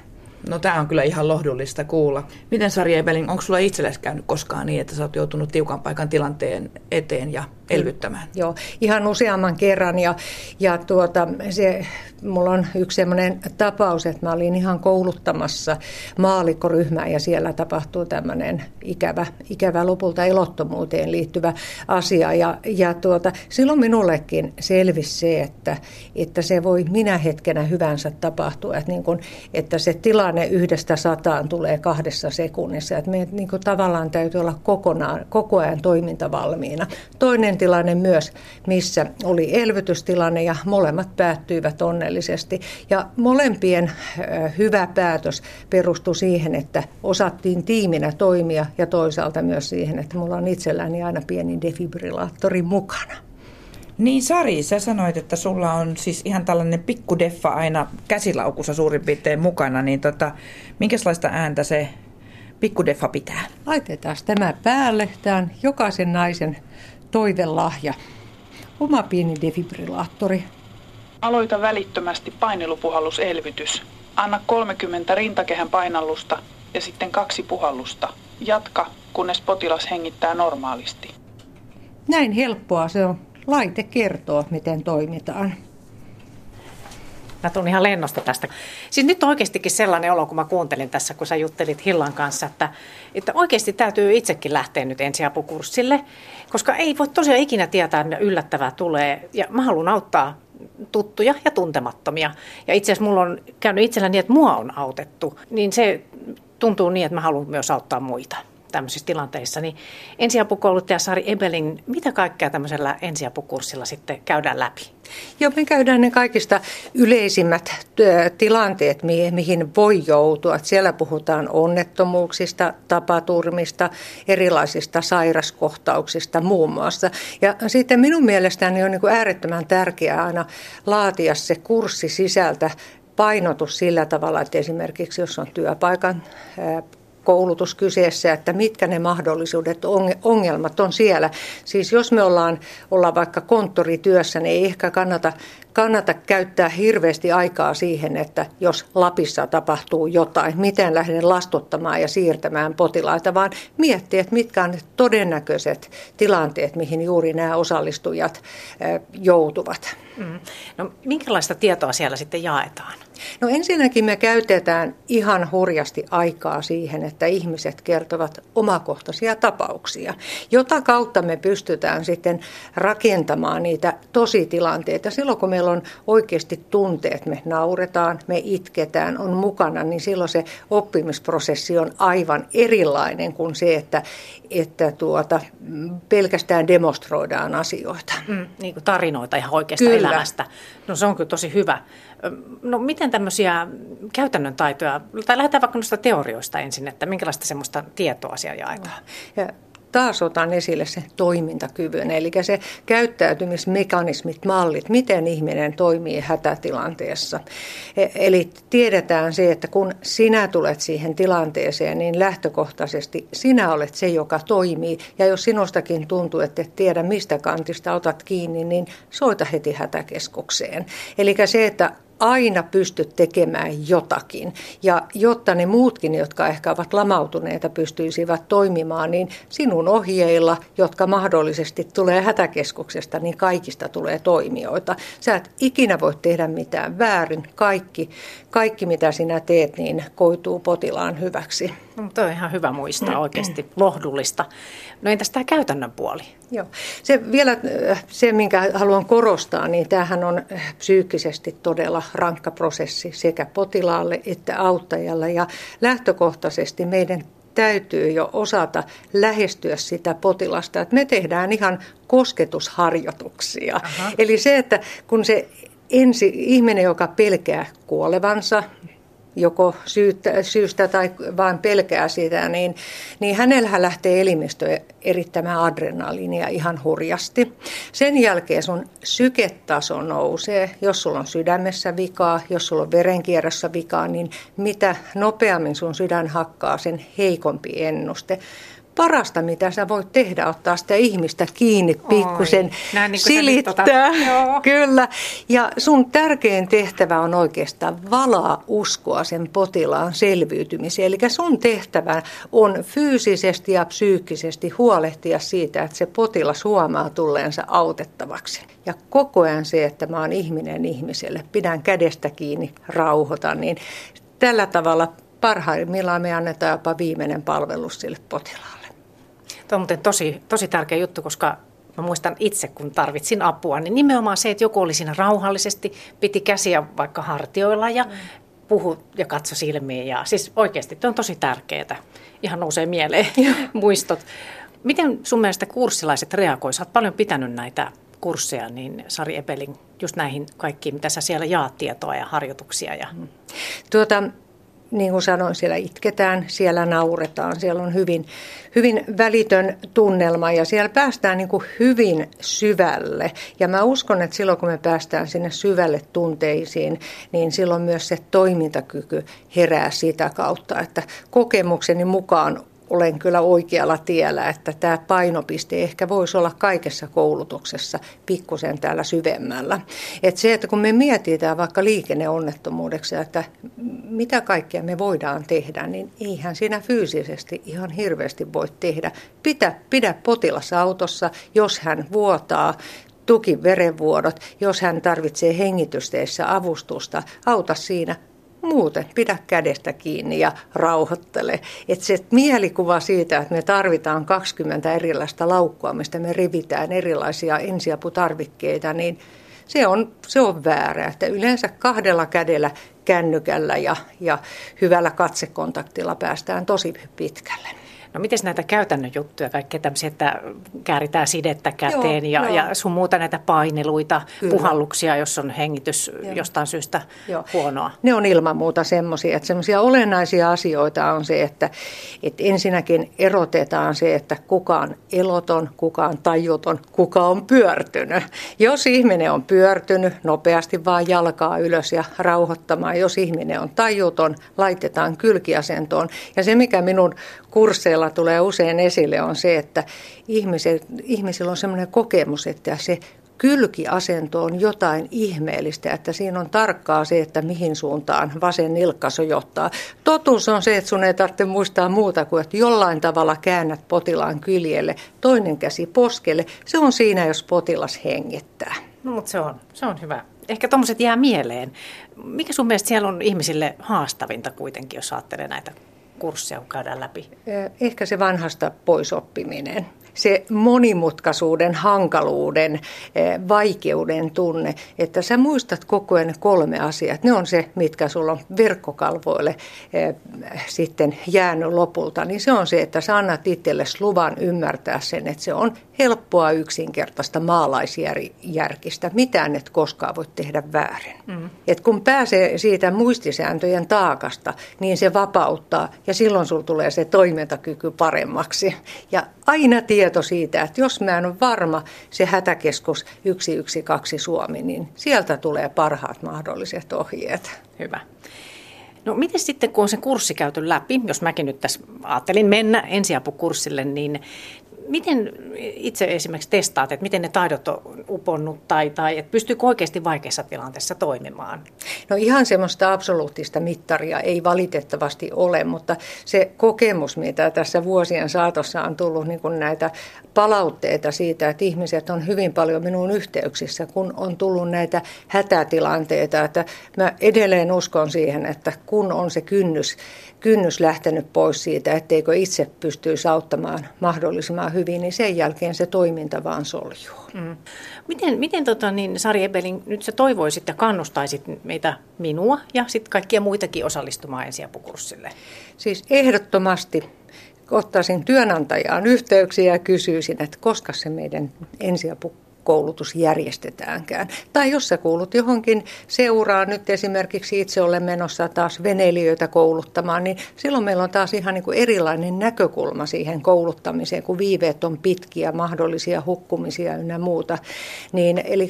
F: No tämä on kyllä ihan lohdullista kuulla. Miten Sari Ebeling, onko sulla itsellesi käynyt koskaan niin, että sä oot joutunut tiukan paikan tilanteen eteen ja
A: elvyttämään.
E: Joo, ihan useamman kerran ja, ja tuota, se, mulla on yksi sellainen tapaus, että mä olin ihan kouluttamassa maalikkoryhmää ja siellä tapahtuu tämmöinen ikävä, ikävä lopulta elottomuuteen liittyvä asia ja, ja tuota, silloin minullekin selvisi se, että, että se voi minä hetkenä hyvänsä tapahtua, että, niin kun, että se tilanne yhdestä sataan tulee kahdessa sekunnissa, että me niin tavallaan täytyy olla kokonaan, koko ajan toimintavalmiina. Toinen toinen tilanne myös, missä oli elvytystilanne ja molemmat päättyivät onnellisesti. Ja molempien hyvä päätös perustui siihen, että osattiin tiiminä toimia ja toisaalta myös siihen, että mulla on itselläni aina pieni defibrillaattori mukana.
A: Niin Sari, sä sanoit, että sulla on siis ihan tällainen pikkudeffa aina käsilaukussa suurin piirtein mukana, niin tota, minkälaista ääntä se pikkudeffa pitää?
E: Laitetaan tämä päälle. Tämä on jokaisen naisen toivelahja. Oma pieni defibrillaattori.
G: Aloita välittömästi painelupuhalluselvytys. Anna 30 rintakehän painallusta ja sitten kaksi puhallusta. Jatka, kunnes potilas hengittää normaalisti.
E: Näin helppoa se on. Laite kertoo, miten toimitaan.
B: Mä tulin ihan lennosta tästä. Siis nyt on oikeastikin sellainen olo, kun mä kuuntelin tässä, kun sä juttelit Hillan kanssa, että, että oikeasti täytyy itsekin lähteä nyt ensiapukurssille, koska ei voi tosiaan ikinä tietää, että yllättävää tulee. Ja mä haluan auttaa tuttuja ja tuntemattomia. Ja itse asiassa mulla on käynyt itselläni niin, että mua on autettu, niin se tuntuu niin, että mä haluan myös auttaa muita tämmöisissä tilanteissa. Niin ensiapukouluttaja Sari Ebeling, mitä kaikkea tämmöisellä ensiapukurssilla sitten käydään läpi?
E: Joo, me käydään ne kaikista yleisimmät tilanteet, mihin voi joutua. Siellä puhutaan onnettomuuksista, tapaturmista, erilaisista sairaskohtauksista muun muassa. Ja sitten minun mielestäni on niin äärettömän tärkeää aina laatia se kurssi sisältä painotus sillä tavalla, että esimerkiksi jos on työpaikan koulutus kyseessä, että mitkä ne mahdollisuudet, ongelmat on siellä. Siis jos me ollaan, ollaan vaikka konttorityössä, niin ei ehkä kannata kannata käyttää hirveästi aikaa siihen, että jos Lapissa tapahtuu jotain, miten lähden lastuttamaan ja siirtämään potilaita, vaan miettiä, että mitkä on ne todennäköiset tilanteet, mihin juuri nämä osallistujat joutuvat. Mm.
B: No, minkälaista tietoa siellä sitten jaetaan?
E: No ensinnäkin me käytetään ihan hurjasti aikaa siihen, että ihmiset kertovat omakohtaisia tapauksia, jota kautta me pystytään sitten rakentamaan niitä tositilanteita. Silloin kun meillä meillä on oikeasti tunteet, me nauretaan, me itketään, on mukana, niin silloin se oppimisprosessi on aivan erilainen kuin se, että, että tuota, pelkästään demonstroidaan asioita.
B: Mm, niin kuin tarinoita ihan oikeasta kyllä. elämästä. No se on kyllä tosi hyvä. No miten tämmöisiä käytännön taitoja, tai lähdetään vaikka noista teorioista ensin, että minkälaista semmoista tietoa siellä jaetaan?
E: Ja taas otan esille se toimintakyvyn, eli se käyttäytymismekanismit, mallit, miten ihminen toimii hätätilanteessa. E, eli tiedetään se, että kun sinä tulet siihen tilanteeseen, niin lähtökohtaisesti sinä olet se, joka toimii. Ja jos sinustakin tuntuu, että et tiedä mistä kantista otat kiinni, niin soita heti hätäkeskukseen. Eli se, että aina pysty tekemään jotakin. Ja jotta ne muutkin, jotka ehkä ovat lamautuneita, pystyisivät toimimaan, niin sinun ohjeilla, jotka mahdollisesti tulee hätäkeskuksesta, niin kaikista tulee toimijoita. Sä et ikinä voi tehdä mitään väärin. Kaikki, kaikki mitä sinä teet, niin koituu potilaan hyväksi.
B: No, tuo on ihan hyvä muistaa oikeasti, lohdullista. No entäs tämä käytännön puoli?
E: Joo. Se vielä äh, se, minkä haluan korostaa, niin tämähän on äh, psyykkisesti todella rankka prosessi sekä potilaalle että auttajalle. Ja lähtökohtaisesti meidän täytyy jo osata lähestyä sitä potilasta. Että me tehdään ihan kosketusharjoituksia. Aha. Eli se, että kun se ensi ihminen, joka pelkää kuolevansa, joko syyttä, syystä tai vain pelkää sitä, niin, niin hänellä lähtee elimistö erittämään adrenaliinia ihan hurjasti. Sen jälkeen sun syketaso nousee, jos sulla on sydämessä vikaa, jos sulla on verenkierrossa vikaa, niin mitä nopeammin sun sydän hakkaa, sen heikompi ennuste parasta, mitä sä voit tehdä, ottaa sitä ihmistä kiinni pikkusen,
B: niin
E: silittää. Kyllä. Ja sun tärkein tehtävä on oikeastaan valaa uskoa sen potilaan selviytymiseen. Eli sun tehtävä on fyysisesti ja psyykkisesti huolehtia siitä, että se potilas huomaa tulleensa autettavaksi. Ja koko ajan se, että mä oon ihminen ihmiselle, pidän kädestä kiinni, rauhoitan, niin tällä tavalla parhaimmillaan me annetaan jopa viimeinen palvelus sille potilaalle.
B: Tuo on muuten tosi, tosi tärkeä juttu, koska mä muistan itse, kun tarvitsin apua, niin nimenomaan se, että joku oli siinä rauhallisesti, piti käsiä vaikka hartioilla ja mm. puhu ja katso silmiin. Ja siis oikeasti tuo on tosi tärkeää. Ihan nousee mieleen muistot. Miten sun mielestä kurssilaiset reagoisivat? Olet paljon pitänyt näitä kursseja, niin Sari Epelin, just näihin kaikkiin, mitä sä siellä jaat tietoa ja harjoituksia. Ja...
E: Tuota, niin kuin sanoin, siellä itketään, siellä nauretaan, siellä on hyvin, hyvin välitön tunnelma ja siellä päästään niin kuin hyvin syvälle. Ja mä uskon, että silloin kun me päästään sinne syvälle tunteisiin, niin silloin myös se toimintakyky herää sitä kautta, että kokemukseni mukaan olen kyllä oikealla tiellä, että tämä painopiste ehkä voisi olla kaikessa koulutuksessa pikkusen täällä syvemmällä. Että se, että kun me mietitään vaikka liikenneonnettomuudeksi, että mitä kaikkea me voidaan tehdä, niin eihän siinä fyysisesti ihan hirveästi voi tehdä. Pidä, pidä potilas autossa, jos hän vuotaa, tuki verenvuodot, jos hän tarvitsee hengitysteessä avustusta, auta siinä, muuten pidä kädestä kiinni ja rauhoittele. Että se mielikuva siitä, että me tarvitaan 20 erilaista laukkua, mistä me rivitään erilaisia ensiaputarvikkeita, niin se on, se on väärä. Että yleensä kahdella kädellä kännykällä ja, ja hyvällä katsekontaktilla päästään tosi pitkälle.
B: No miten näitä käytännön juttuja, kaikkea tämmöisiä, että kääritään sidettä käteen joo, ja, joo. ja sun muuta näitä paineluita, Kyllä. puhalluksia, jos on hengitys joo. jostain syystä joo. huonoa?
E: Ne on ilman muuta semmoisia, että semmoisia olennaisia asioita on se, että, että ensinnäkin erotetaan se, että kuka on eloton, kuka on tajuton, kuka on pyörtynyt. Jos ihminen on pyörtynyt, nopeasti vaan jalkaa ylös ja rauhoittamaan. Jos ihminen on tajuton, laitetaan kylkiasentoon. Ja se, mikä minun kursseilla tulee usein esille, on se, että ihmiset, ihmisillä on sellainen kokemus, että se kylkiasento on jotain ihmeellistä, että siinä on tarkkaa se, että mihin suuntaan vasen nilkka sojottaa. Totuus on se, että sun ei tarvitse muistaa muuta kuin, että jollain tavalla käännät potilaan kyljelle, toinen käsi poskelle. Se on siinä, jos potilas hengittää.
B: No, mutta se on, se on hyvä. Ehkä tuommoiset jää mieleen. Mikä sun mielestä siellä on ihmisille haastavinta kuitenkin, jos ajattelee näitä kursseja, käydään läpi?
E: Ehkä se vanhasta poisoppiminen se monimutkaisuuden, hankaluuden, vaikeuden tunne, että sä muistat koko ajan kolme asiaa. Ne on se, mitkä sulla on verkkokalvoille sitten jäänyt lopulta. Niin se on se, että sä annat itsellesi luvan ymmärtää sen, että se on helppoa yksinkertaista maalaisjärkistä. Mitään et koskaan voi tehdä väärin. Mm. Et kun pääsee siitä muistisääntöjen taakasta, niin se vapauttaa ja silloin sulla tulee se toimintakyky paremmaksi. Ja aina tieto siitä, että jos mä en ole varma se hätäkeskus 112 Suomi, niin sieltä tulee parhaat mahdolliset ohjeet.
B: Hyvä. No miten sitten, kun on se kurssi käyty läpi, jos mäkin nyt tässä ajattelin mennä ensiapukurssille, niin miten itse esimerkiksi testaat, että miten ne taidot on uponnut tai, tai että pystyykö oikeasti vaikeassa tilanteessa toimimaan?
E: No ihan semmoista absoluuttista mittaria ei valitettavasti ole, mutta se kokemus, mitä tässä vuosien saatossa on tullut niin kuin näitä palautteita siitä, että ihmiset on hyvin paljon minun yhteyksissä, kun on tullut näitä hätätilanteita, että mä edelleen uskon siihen, että kun on se kynnys kynnys lähtenyt pois siitä, etteikö itse pystyisi auttamaan mahdollisimman hyvin, niin sen jälkeen se toiminta vaan soljuu. Mm.
B: Miten, miten tota, niin Sari Ebelin, nyt sä toivoisit ja kannustaisit meitä, minua ja sitten kaikkia muitakin osallistumaan ensiapukurssille?
E: Siis ehdottomasti ottaisin työnantajaan yhteyksiä ja kysyisin, että koska se meidän ensiapu koulutus järjestetäänkään. Tai jos sä kuulut johonkin seuraan, nyt esimerkiksi itse olen menossa taas veneilijöitä kouluttamaan, niin silloin meillä on taas ihan niin kuin erilainen näkökulma siihen kouluttamiseen, kun viiveet on pitkiä, mahdollisia hukkumisia ynnä muuta. Niin, eli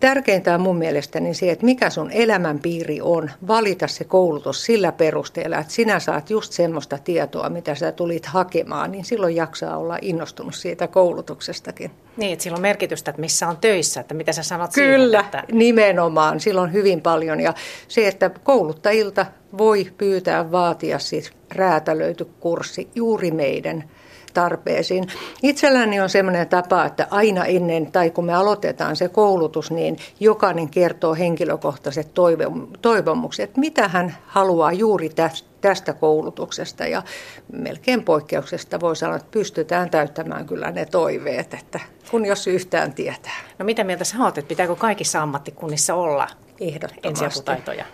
E: Tärkeintä on mun mielestäni se, että mikä sun elämänpiiri on, valita se koulutus sillä perusteella, että sinä saat just semmoista tietoa, mitä sä tulit hakemaan, niin silloin jaksaa olla innostunut siitä koulutuksestakin.
B: Niin, että sillä on merkitystä, että missä on töissä, että mitä sä sanot
E: Kyllä,
B: siihen, että...
E: nimenomaan. Silloin hyvin paljon. Ja se, että kouluttajilta voi pyytää vaatia siis räätälöity kurssi juuri meidän tarpeisiin. Itselläni on sellainen tapa, että aina ennen tai kun me aloitetaan se koulutus, niin jokainen kertoo henkilökohtaiset toivomukset, mitä hän haluaa juuri tästä koulutuksesta ja melkein poikkeuksesta voi sanoa, että pystytään täyttämään kyllä ne toiveet, että kun jos yhtään tietää.
B: No mitä mieltä sä oot, että pitääkö kaikissa ammattikunnissa olla ensiaputaitoja?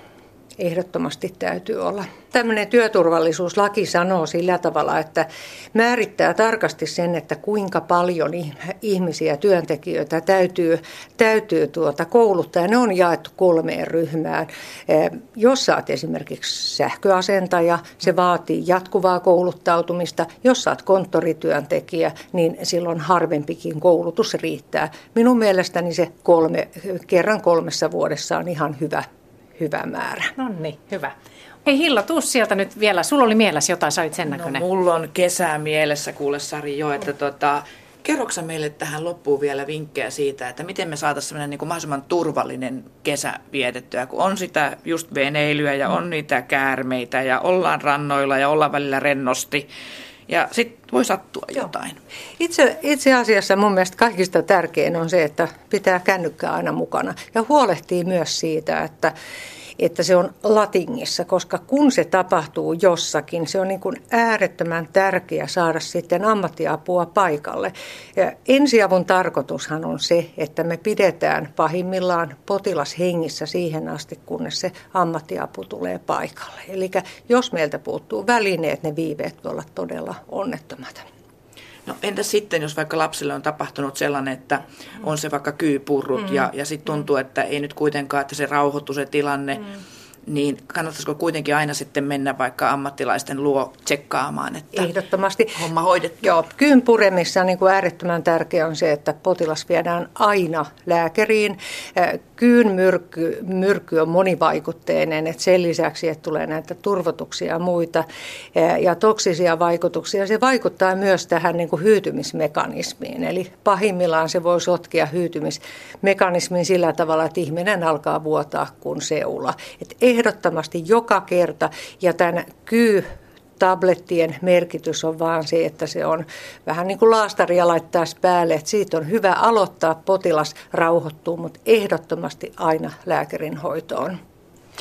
E: Ehdottomasti täytyy olla. Tämmöinen työturvallisuuslaki sanoo sillä tavalla, että määrittää tarkasti sen, että kuinka paljon ihmisiä, työntekijöitä täytyy, täytyy tuota kouluttaa. Ne on jaettu kolmeen ryhmään. Jos saat esimerkiksi sähköasentaja, se vaatii jatkuvaa kouluttautumista. Jos saat konttorityöntekijä, niin silloin harvempikin koulutus riittää. Minun mielestäni se kolme, kerran kolmessa vuodessa on ihan hyvä hyvä määrä.
B: No niin, hyvä. Hei Hilla, tuu sieltä nyt vielä. Sulla oli mielessä jotain, sä olit sen no, näköinen.
A: No, mulla on kesää mielessä, kuule Sari jo, että tota, kerroksä meille tähän loppuun vielä vinkkejä siitä, että miten me saataisiin sellainen niin kuin mahdollisimman turvallinen kesä vietettyä, kun on sitä just veneilyä ja on niitä käärmeitä ja ollaan rannoilla ja ollaan välillä rennosti ja sitten voi sattua Joo. jotain.
E: Itse, itse asiassa mun mielestä kaikista tärkein on se, että pitää kännykkää aina mukana ja huolehtii myös siitä, että että se on latingissa, koska kun se tapahtuu jossakin, se on niin kuin äärettömän tärkeää saada sitten ammattiapua paikalle. Ja ensiavun tarkoitushan on se, että me pidetään pahimmillaan potilas hengissä siihen asti, kunnes se ammattiapu tulee paikalle. Eli jos meiltä puuttuu välineet, ne viiveet voi olla todella onnettomat.
A: No entä sitten, jos vaikka lapsille on tapahtunut sellainen, että on se vaikka kyypurrut mm. ja, ja sitten tuntuu, että ei nyt kuitenkaan, että se rauhoittuu se tilanne. Mm niin kannattaisiko kuitenkin aina sitten mennä vaikka ammattilaisten luo tsekkaamaan, että
E: Ehdottomasti.
A: homma hoidettu?
E: Joo, kyyn puremissa niin kuin äärettömän tärkeää on se, että potilas viedään aina lääkäriin. Kyyn myrkky, myrkky on monivaikutteinen, että sen lisäksi, että tulee näitä turvotuksia ja muita ja toksisia vaikutuksia, se vaikuttaa myös tähän niin kuin hyytymismekanismiin. Eli pahimmillaan se voi sotkea hyytymismekanismin sillä tavalla, että ihminen alkaa vuotaa kuin seula. Et ehdottomasti joka kerta ja tämän kyy tablettien merkitys on vaan se, että se on vähän niin kuin laastaria laittaa päälle, että siitä on hyvä aloittaa, potilas rauhoittuu, mutta ehdottomasti aina lääkärin hoitoon.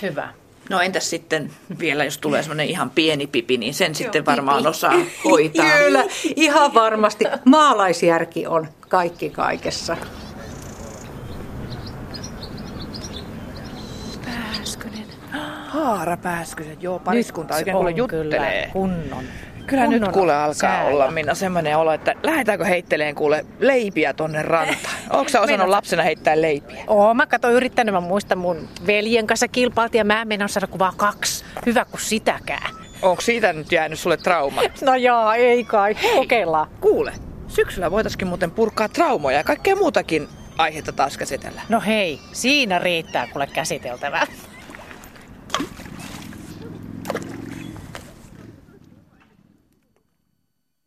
B: Hyvä.
A: No entäs sitten vielä, jos tulee semmoinen ihan pieni pipi, niin sen sitten varmaan osaa hoitaa.
E: Kyllä, ihan varmasti. Maalaisjärki on kaikki kaikessa.
A: Haara Pääskyset, joo, pariskunta oikein kuule juttelee.
B: Kyllä, kunnon.
A: Kyllä kunnon nyt kuule alkaa säällä. olla Minna semmoinen olo, että lähdetäänkö heitteleen kuule leipiä tonne rantaan? Onko sä osannut lapsena heittää leipiä?
B: Oo, mä katsoin yrittänyt, mä muistan mun veljen kanssa kilpailtiin ja mä en saada kuvaa kaksi. Hyvä kuin sitäkään.
A: Onko siitä nyt jäänyt sulle trauma?
B: No joo, ei kai. Kokeillaan.
A: Kuule, syksyllä voitaisiin muuten purkaa traumoja ja kaikkea muutakin aihetta taas käsitellä.
B: No hei, siinä riittää kuule käsiteltävää.